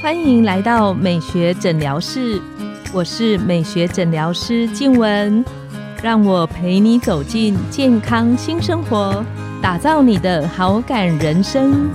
欢迎来到美学诊疗室，我是美学诊疗师静文，让我陪你走进健康新生活，打造你的好感人生。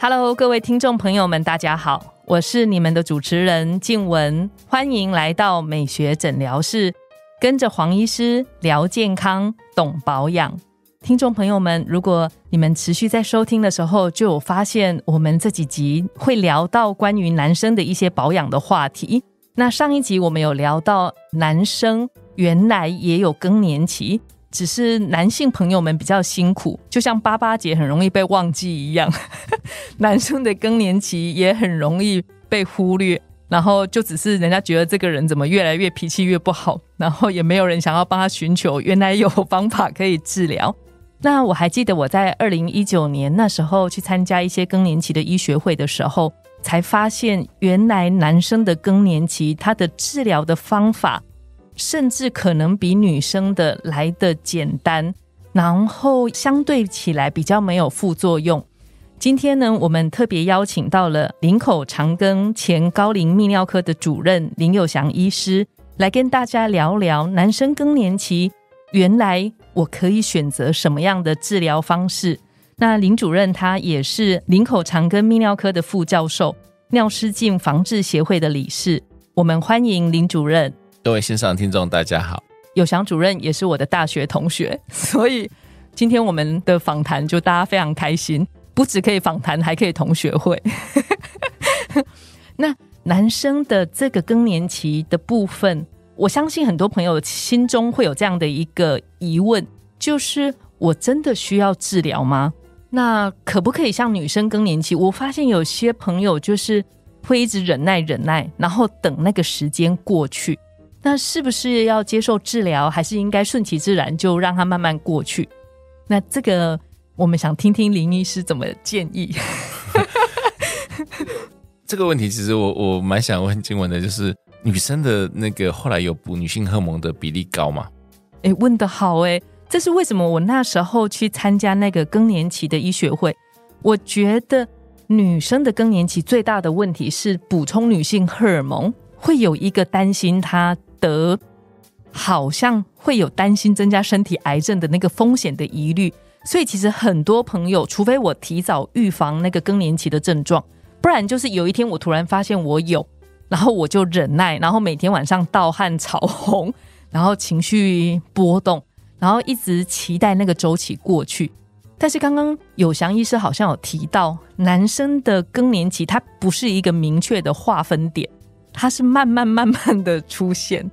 Hello，各位听众朋友们，大家好，我是你们的主持人静文，欢迎来到美学诊疗室，跟着黄医师聊健康，懂保养。听众朋友们，如果你们持续在收听的时候，就有发现我们这几集会聊到关于男生的一些保养的话题。那上一集我们有聊到男生原来也有更年期，只是男性朋友们比较辛苦，就像八八节很容易被忘记一样，男生的更年期也很容易被忽略，然后就只是人家觉得这个人怎么越来越脾气越不好，然后也没有人想要帮他寻求原来有方法可以治疗。那我还记得我在二零一九年那时候去参加一些更年期的医学会的时候，才发现原来男生的更年期他的治疗的方法，甚至可能比女生的来的简单，然后相对起来比较没有副作用。今天呢，我们特别邀请到了林口长庚前高龄泌尿科的主任林有祥医师，来跟大家聊聊男生更年期。原来我可以选择什么样的治疗方式？那林主任他也是林口长庚泌尿科的副教授，尿失禁防治协会的理事。我们欢迎林主任。各位线上听众，大家好。有祥主任也是我的大学同学，所以今天我们的访谈就大家非常开心，不只可以访谈，还可以同学会。那男生的这个更年期的部分。我相信很多朋友心中会有这样的一个疑问，就是我真的需要治疗吗？那可不可以像女生更年期？我发现有些朋友就是会一直忍耐忍耐，然后等那个时间过去。那是不是要接受治疗，还是应该顺其自然就让它慢慢过去？那这个我们想听听林医师怎么建议。这个问题其实我我蛮想问金文的，就是。女生的那个后来有补女性荷尔蒙的比例高吗？哎，问的好哎，这是为什么？我那时候去参加那个更年期的医学会，我觉得女生的更年期最大的问题是补充女性荷尔蒙会有一个担心，她得好像会有担心增加身体癌症的那个风险的疑虑，所以其实很多朋友，除非我提早预防那个更年期的症状，不然就是有一天我突然发现我有。然后我就忍耐，然后每天晚上盗汗、潮红，然后情绪波动，然后一直期待那个周期过去。但是刚刚有祥医师好像有提到，男生的更年期它不是一个明确的划分点，它是慢慢慢慢的出现。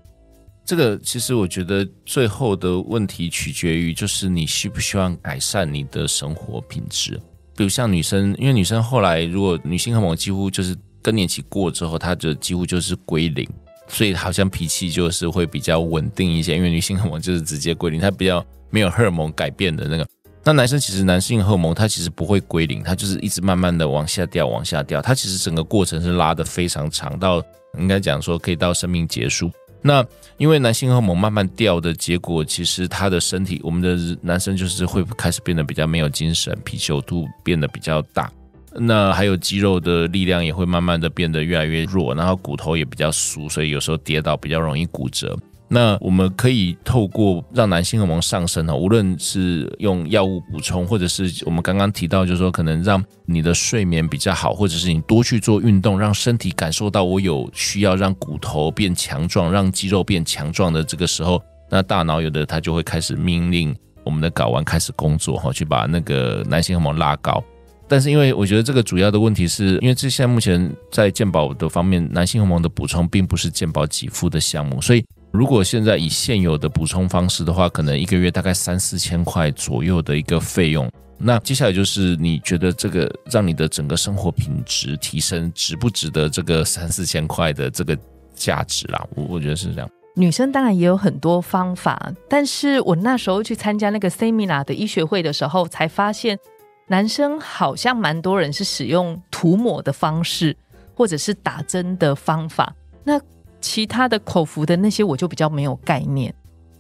这个其实我觉得最后的问题取决于，就是你需不希望改善你的生活品质。比如像女生，因为女生后来如果女性荷尔蒙几乎就是。更年期过之后，他就几乎就是归零，所以好像脾气就是会比较稳定一些。因为女性荷尔蒙就是直接归零，它比较没有荷尔蒙改变的那个。那男生其实男性荷尔蒙它其实不会归零，它就是一直慢慢的往下掉，往下掉。它其实整个过程是拉的非常长，到应该讲说可以到生命结束。那因为男性荷尔蒙慢慢掉的结果，其实他的身体，我们的男生就是会开始变得比较没有精神，啤酒肚变得比较大。那还有肌肉的力量也会慢慢的变得越来越弱，然后骨头也比较熟，所以有时候跌倒比较容易骨折。那我们可以透过让男性荷尔蒙上升哦，无论是用药物补充，或者是我们刚刚提到，就是说可能让你的睡眠比较好，或者是你多去做运动，让身体感受到我有需要让骨头变强壮，让肌肉变强壮的这个时候，那大脑有的它就会开始命令我们的睾丸开始工作哈，去把那个男性荷尔蒙拉高。但是因为我觉得这个主要的问题是因为这现在目前在健保的方面，男性荷尔蒙的补充并不是健保给付的项目，所以如果现在以现有的补充方式的话，可能一个月大概三四千块左右的一个费用。那接下来就是你觉得这个让你的整个生活品质提升，值不值得这个三四千块的这个价值啦？我我觉得是这样。女生当然也有很多方法，但是我那时候去参加那个 seminar 的医学会的时候，才发现。男生好像蛮多人是使用涂抹的方式，或者是打针的方法。那其他的口服的那些，我就比较没有概念。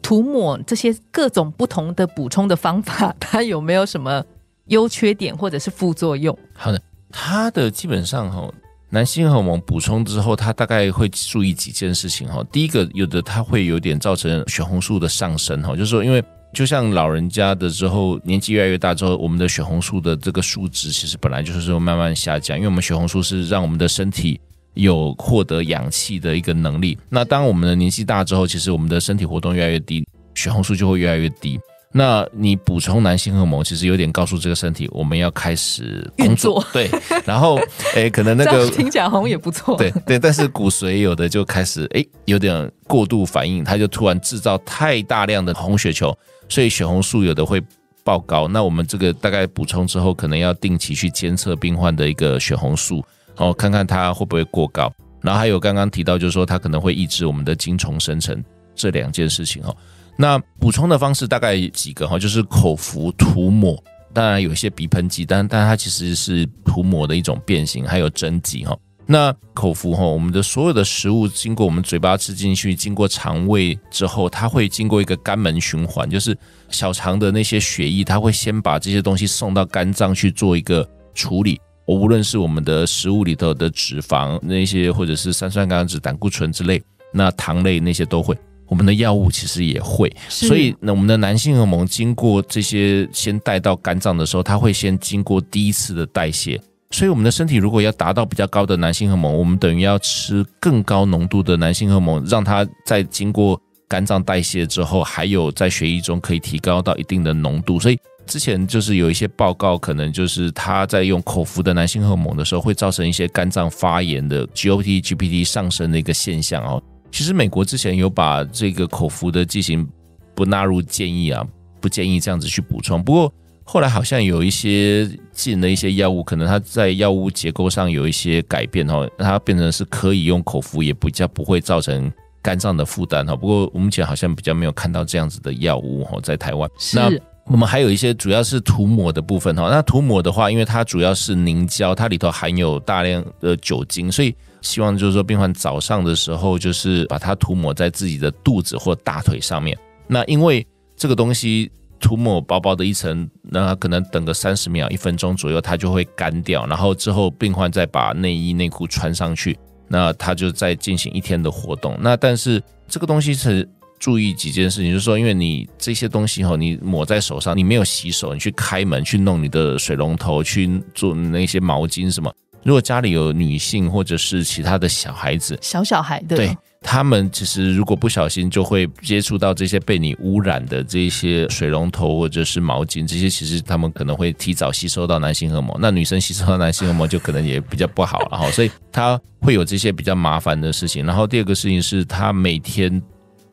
涂抹这些各种不同的补充的方法，它有没有什么优缺点或者是副作用？好的，它的基本上哈，男性荷尔蒙补充之后，它大概会注意几件事情哈。第一个，有的它会有点造成血红素的上升哈，就是说，因为就像老人家的之后，年纪越来越大之后，我们的血红素的这个数值其实本来就是说慢慢下降，因为我们血红素是让我们的身体。有获得氧气的一个能力。那当我们的年纪大之后，其实我们的身体活动越来越低，血红素就会越来越低。那你补充男性荷尔蒙，其实有点告诉这个身体，我们要开始工作。对，然后诶，可能那个 听起来好像也不错。对对，但是骨髓有的就开始诶，有点过度反应，它就突然制造太大量的红血球，所以血红素有的会爆高。那我们这个大概补充之后，可能要定期去监测病患的一个血红素。哦，看看它会不会过高，然后还有刚刚提到，就是说它可能会抑制我们的精虫生成这两件事情哈。那补充的方式大概几个哈，就是口服、涂抹，当然有一些鼻喷剂，但但它其实是涂抹的一种变形，还有针剂哈。那口服哈，我们的所有的食物经过我们嘴巴吃进去，经过肠胃之后，它会经过一个肝门循环，就是小肠的那些血液，它会先把这些东西送到肝脏去做一个处理。无论是我们的食物里头的脂肪那些，或者是三酸甘油脂、胆固醇之类，那糖类那些都会，我们的药物其实也会。所以，那我们的男性荷尔蒙经过这些先带到肝脏的时候，它会先经过第一次的代谢。所以，我们的身体如果要达到比较高的男性荷尔蒙，我们等于要吃更高浓度的男性荷尔蒙，让它在经过肝脏代谢之后，还有在血液中可以提高到一定的浓度。所以。之前就是有一些报告，可能就是他在用口服的男性荷尔蒙的时候，会造成一些肝脏发炎的 GOT、GPT 上升的一个现象哦。其实美国之前有把这个口服的剂型不纳入建议啊，不建议这样子去补充。不过后来好像有一些进的一些药物，可能它在药物结构上有一些改变哦，它变成是可以用口服，也比较不会造成肝脏的负担哈。不过目前好像比较没有看到这样子的药物哈，在台湾那。我们还有一些主要是涂抹的部分哈，那涂抹的话，因为它主要是凝胶，它里头含有大量的酒精，所以希望就是说病患早上的时候就是把它涂抹在自己的肚子或大腿上面。那因为这个东西涂抹薄薄的一层，那可能等个三十秒、一分钟左右，它就会干掉，然后之后病患再把内衣内裤穿上去，那他就再进行一天的活动。那但是这个东西是。注意几件事情，就是说，因为你这些东西哈，你抹在手上，你没有洗手，你去开门去弄你的水龙头，去做那些毛巾什么。如果家里有女性或者是其他的小孩子，小小孩的，对他们其实如果不小心就会接触到这些被你污染的这些水龙头或者是毛巾，这些其实他们可能会提早吸收到男性荷尔蒙，那女生吸收到男性荷尔蒙就 可能也比较不好了哈，所以他会有这些比较麻烦的事情。然后第二个事情是他每天。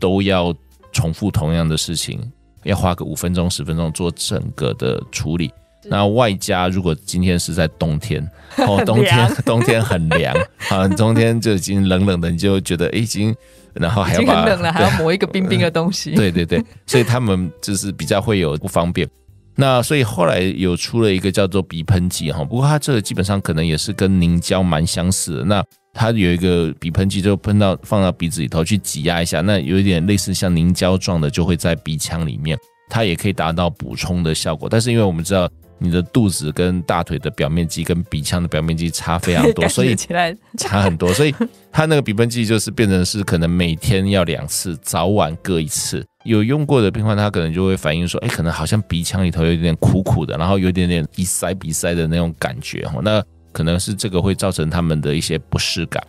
都要重复同样的事情，要花个五分钟、十分钟做整个的处理。那外加如果今天是在冬天，哦，冬天 冬天很凉 啊，冬天就已经冷冷的，你就觉得已经，然后还要把冷了，还要抹一个冰冰的东西。对对对，所以他们就是比较会有不方便。那所以后来有出了一个叫做鼻喷剂哈，不过它这个基本上可能也是跟凝胶蛮相似的。那它有一个鼻喷剂，就喷到放到鼻子里头去挤压一下，那有一点类似像凝胶状的，就会在鼻腔里面，它也可以达到补充的效果。但是因为我们知道你的肚子跟大腿的表面积跟鼻腔的表面积差非常多，所以差很多，所以它那个鼻喷剂就是变成是可能每天要两次，早晚各一次。有用过的病患，他可能就会反映说，哎，可能好像鼻腔里头有点苦苦的，然后有点点鼻塞鼻塞的那种感觉哈，那。可能是这个会造成他们的一些不适感。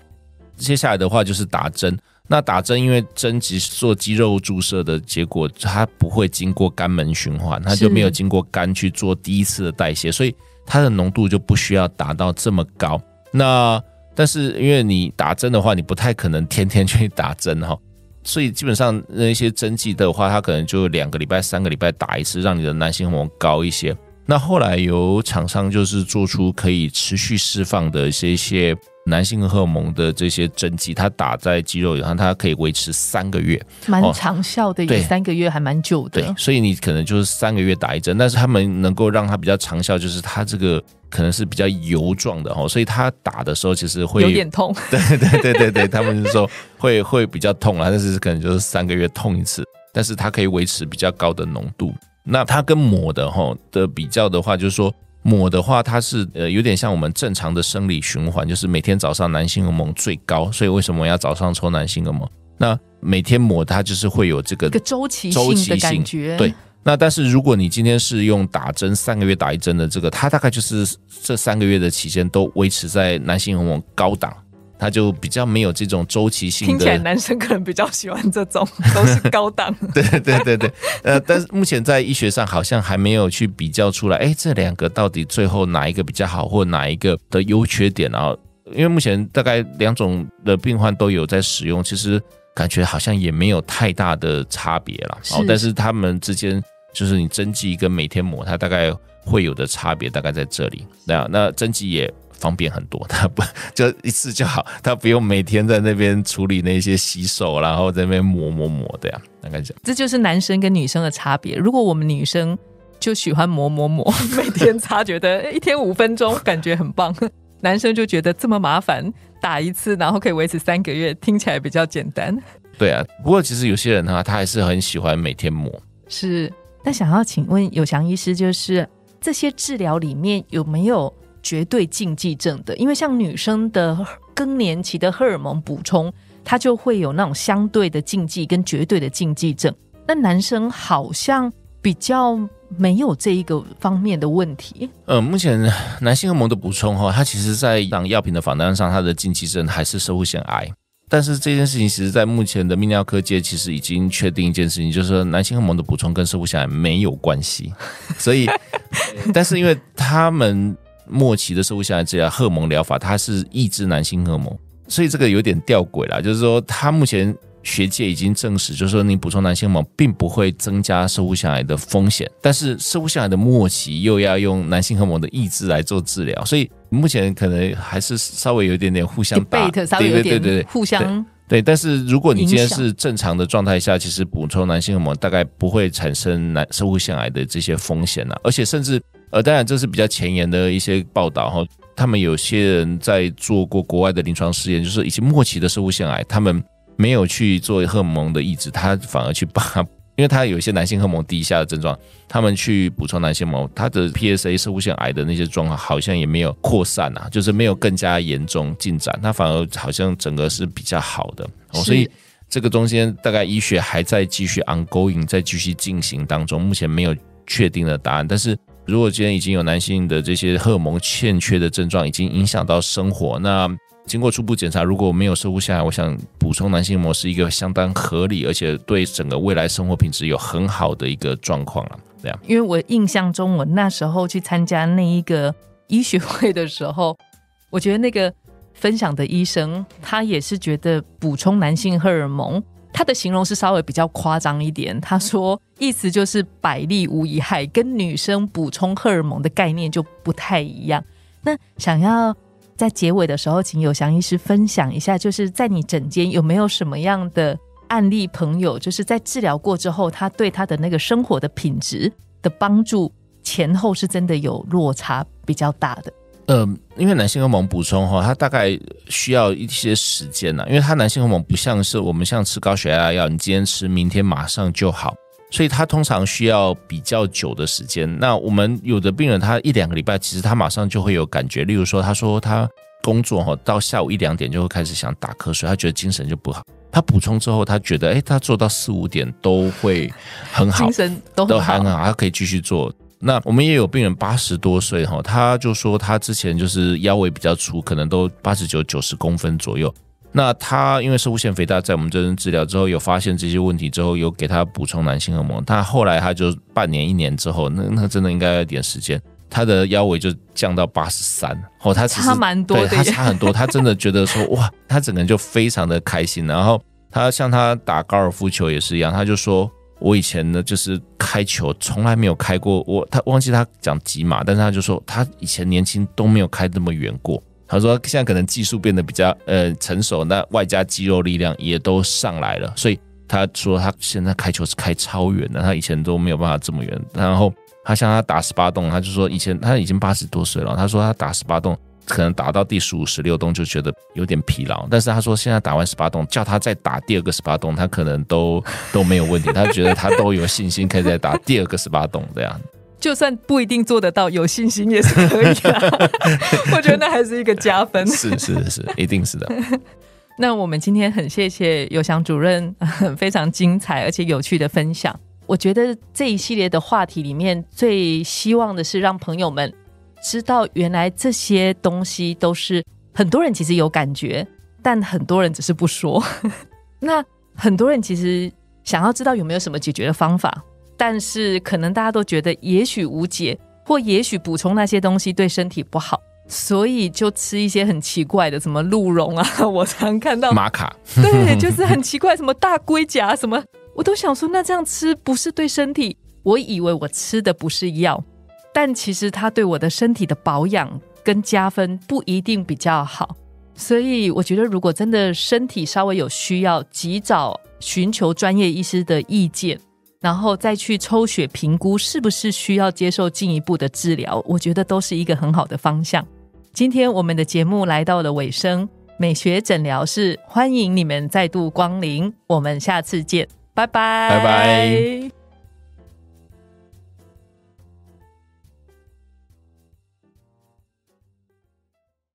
接下来的话就是打针，那打针因为针其实做肌肉注射的结果，它不会经过肝门循环，它就没有经过肝去做第一次的代谢，所以它的浓度就不需要达到这么高。那但是因为你打针的话，你不太可能天天去打针哈，所以基本上那些针剂的话，它可能就两个礼拜、三个礼拜打一次，让你的男性荷尔蒙高一些。那后来有厂商就是做出可以持续释放的一些一些男性荷尔蒙的这些针剂，它打在肌肉上，它可以维持三个月，蛮长效的，也三个月还蛮久的。对，所以你可能就是三个月打一针，但是他们能够让它比较长效，就是它这个可能是比较油状的哦，所以它打的时候其实会有点痛。对对对对对，他们就说会会比较痛啊，但是可能就是三个月痛一次。但是它可以维持比较高的浓度。那它跟抹的哈的比较的话，就是说抹的话，它是呃有点像我们正常的生理循环，就是每天早上男性荷尔蒙最高，所以为什么要早上抽男性荷尔蒙？那每天抹它就是会有这个一个周期性的感觉，对。那但是如果你今天是用打针三个月打一针的这个，它大概就是这三个月的期间都维持在男性荷尔蒙高档，它就比较没有这种周期性的。听起来男生可能比较喜欢这种 都是高档。对对对对，呃，但是目前在医学上好像还没有去比较出来，哎，这两个到底最后哪一个比较好，或哪一个的优缺点啊？因为目前大概两种的病患都有在使用，其实感觉好像也没有太大的差别了。哦，但是他们之间。就是你针剂跟每天抹，它大概会有的差别大概在这里。那那针剂也方便很多，他不就一次就好，他不用每天在那边处理那些洗手，然后在那边磨磨磨的呀。大概这样，这就是男生跟女生的差别。如果我们女生就喜欢磨磨磨，每天擦，觉得一天五分钟感觉很棒；男生就觉得这么麻烦，打一次然后可以维持三个月，听起来比较简单。对啊，不过其实有些人哈，他还是很喜欢每天磨。是。那想要请问有祥医师，就是这些治疗里面有没有绝对禁忌症的？因为像女生的更年期的荷尔蒙补充，它就会有那种相对的禁忌跟绝对的禁忌症。那男生好像比较没有这一个方面的问题。呃，目前男性荷尔蒙的补充哈，它其实在当药品的访单上，它的禁忌症还是射物腺癌。但是这件事情，其实，在目前的泌尿科界，其实已经确定一件事情，就是说，男性荷尔蒙的补充跟射物腺癌没有关系。所以，但是因为他们末期的生物腺癌治疗荷尔蒙疗法，它是抑制男性荷尔蒙，所以这个有点吊诡啦。就是说，它目前学界已经证实，就是说，你补充男性荷尔蒙，并不会增加生物腺癌的风险。但是，生物腺癌的末期又要用男性荷尔蒙的抑制来做治疗，所以。目前可能还是稍微有一点点互相打，对对对对，互相对。但是如果你今天是正常的状态下，其实补充男性荷尔蒙大概不会产生男生物腺癌的这些风险呐。而且甚至呃，当然这是比较前沿的一些报道哈。他们有些人在做过国外的临床试验，就是已经末期的生物腺癌，他们没有去做荷尔蒙的抑制，他反而去把。因为他有一些男性荷尔蒙低下的症状，他们去补充男性荷尔蒙，他的 PSA 射物腺癌的那些状况好像也没有扩散啊，就是没有更加严重进展，他反而好像整个是比较好的。所以这个中间大概医学还在继续 ongoing，在继续进行当中，目前没有确定的答案。但是如果今天已经有男性的这些荷尔蒙欠缺的症状，已经影响到生活，那。经过初步检查，如果没有射物下来，我想补充男性膜是一个相当合理，而且对整个未来生活品质有很好的一个状况了。这样，因为我印象中，我那时候去参加那一个医学会的时候，我觉得那个分享的医生他也是觉得补充男性荷尔蒙，他的形容是稍微比较夸张一点。他说意思就是百利无一害，跟女生补充荷尔蒙的概念就不太一样。那想要。在结尾的时候，请有祥医师分享一下，就是在你诊间有没有什么样的案例朋友，就是在治疗过之后，他对他的那个生活的品质的帮助前后是真的有落差比较大的。嗯，因为男性荷尔蒙补充哈，它大概需要一些时间呢，因为它男性荷尔蒙不像是我们像吃高血压药，你今天吃，明天马上就好。所以它通常需要比较久的时间。那我们有的病人，他一两个礼拜，其实他马上就会有感觉。例如说，他说他工作哈，到下午一两点就会开始想打瞌睡，他觉得精神就不好。他补充之后，他觉得哎，他做到四五点都会很好，精神都都很好，他可以继续做。那我们也有病人八十多岁哈，他就说他之前就是腰围比较粗，可能都八十九九十公分左右。那他因为是无腺肥大，在我们这边治疗之后，有发现这些问题之后，有给他补充男性荷尔蒙。他后来他就半年一年之后，那那真的应该要点时间，他的腰围就降到八十三。哦，他差蛮多的，他差很多。他真的觉得说哇，他整个人就非常的开心。然后他像他打高尔夫球也是一样，他就说我以前呢就是开球从来没有开过，我他忘记他讲几码，但是他就说他以前年轻都没有开那么远过。他说：“现在可能技术变得比较呃成熟，那外加肌肉力量也都上来了，所以他说他现在开球是开超远的，他以前都没有办法这么远。然后他像他打十八洞，他就说以前他已经八十多岁了，他说他打十八洞可能打到第十五、十六洞就觉得有点疲劳。但是他说现在打完十八洞，叫他再打第二个十八洞，他可能都 都没有问题。他觉得他都有信心可以再打第二个十八洞这样。就算不一定做得到，有信心也是可以的。我觉得那还是一个加分。是是是，一定是的。那我们今天很谢谢有翔主任非常精彩而且有趣的分享。我觉得这一系列的话题里面，最希望的是让朋友们知道，原来这些东西都是很多人其实有感觉，但很多人只是不说。那很多人其实想要知道有没有什么解决的方法。但是可能大家都觉得也许无解，或也许补充那些东西对身体不好，所以就吃一些很奇怪的，什么鹿茸啊，我常看到玛卡，对，就是很奇怪，什么大龟甲什么，我都想说，那这样吃不是对身体？我以为我吃的不是药，但其实它对我的身体的保养跟加分不一定比较好，所以我觉得如果真的身体稍微有需要，及早寻求专业医师的意见。然后再去抽血评估是不是需要接受进一步的治疗，我觉得都是一个很好的方向。今天我们的节目来到了尾声，美学诊疗室欢迎你们再度光临，我们下次见，拜拜，拜拜。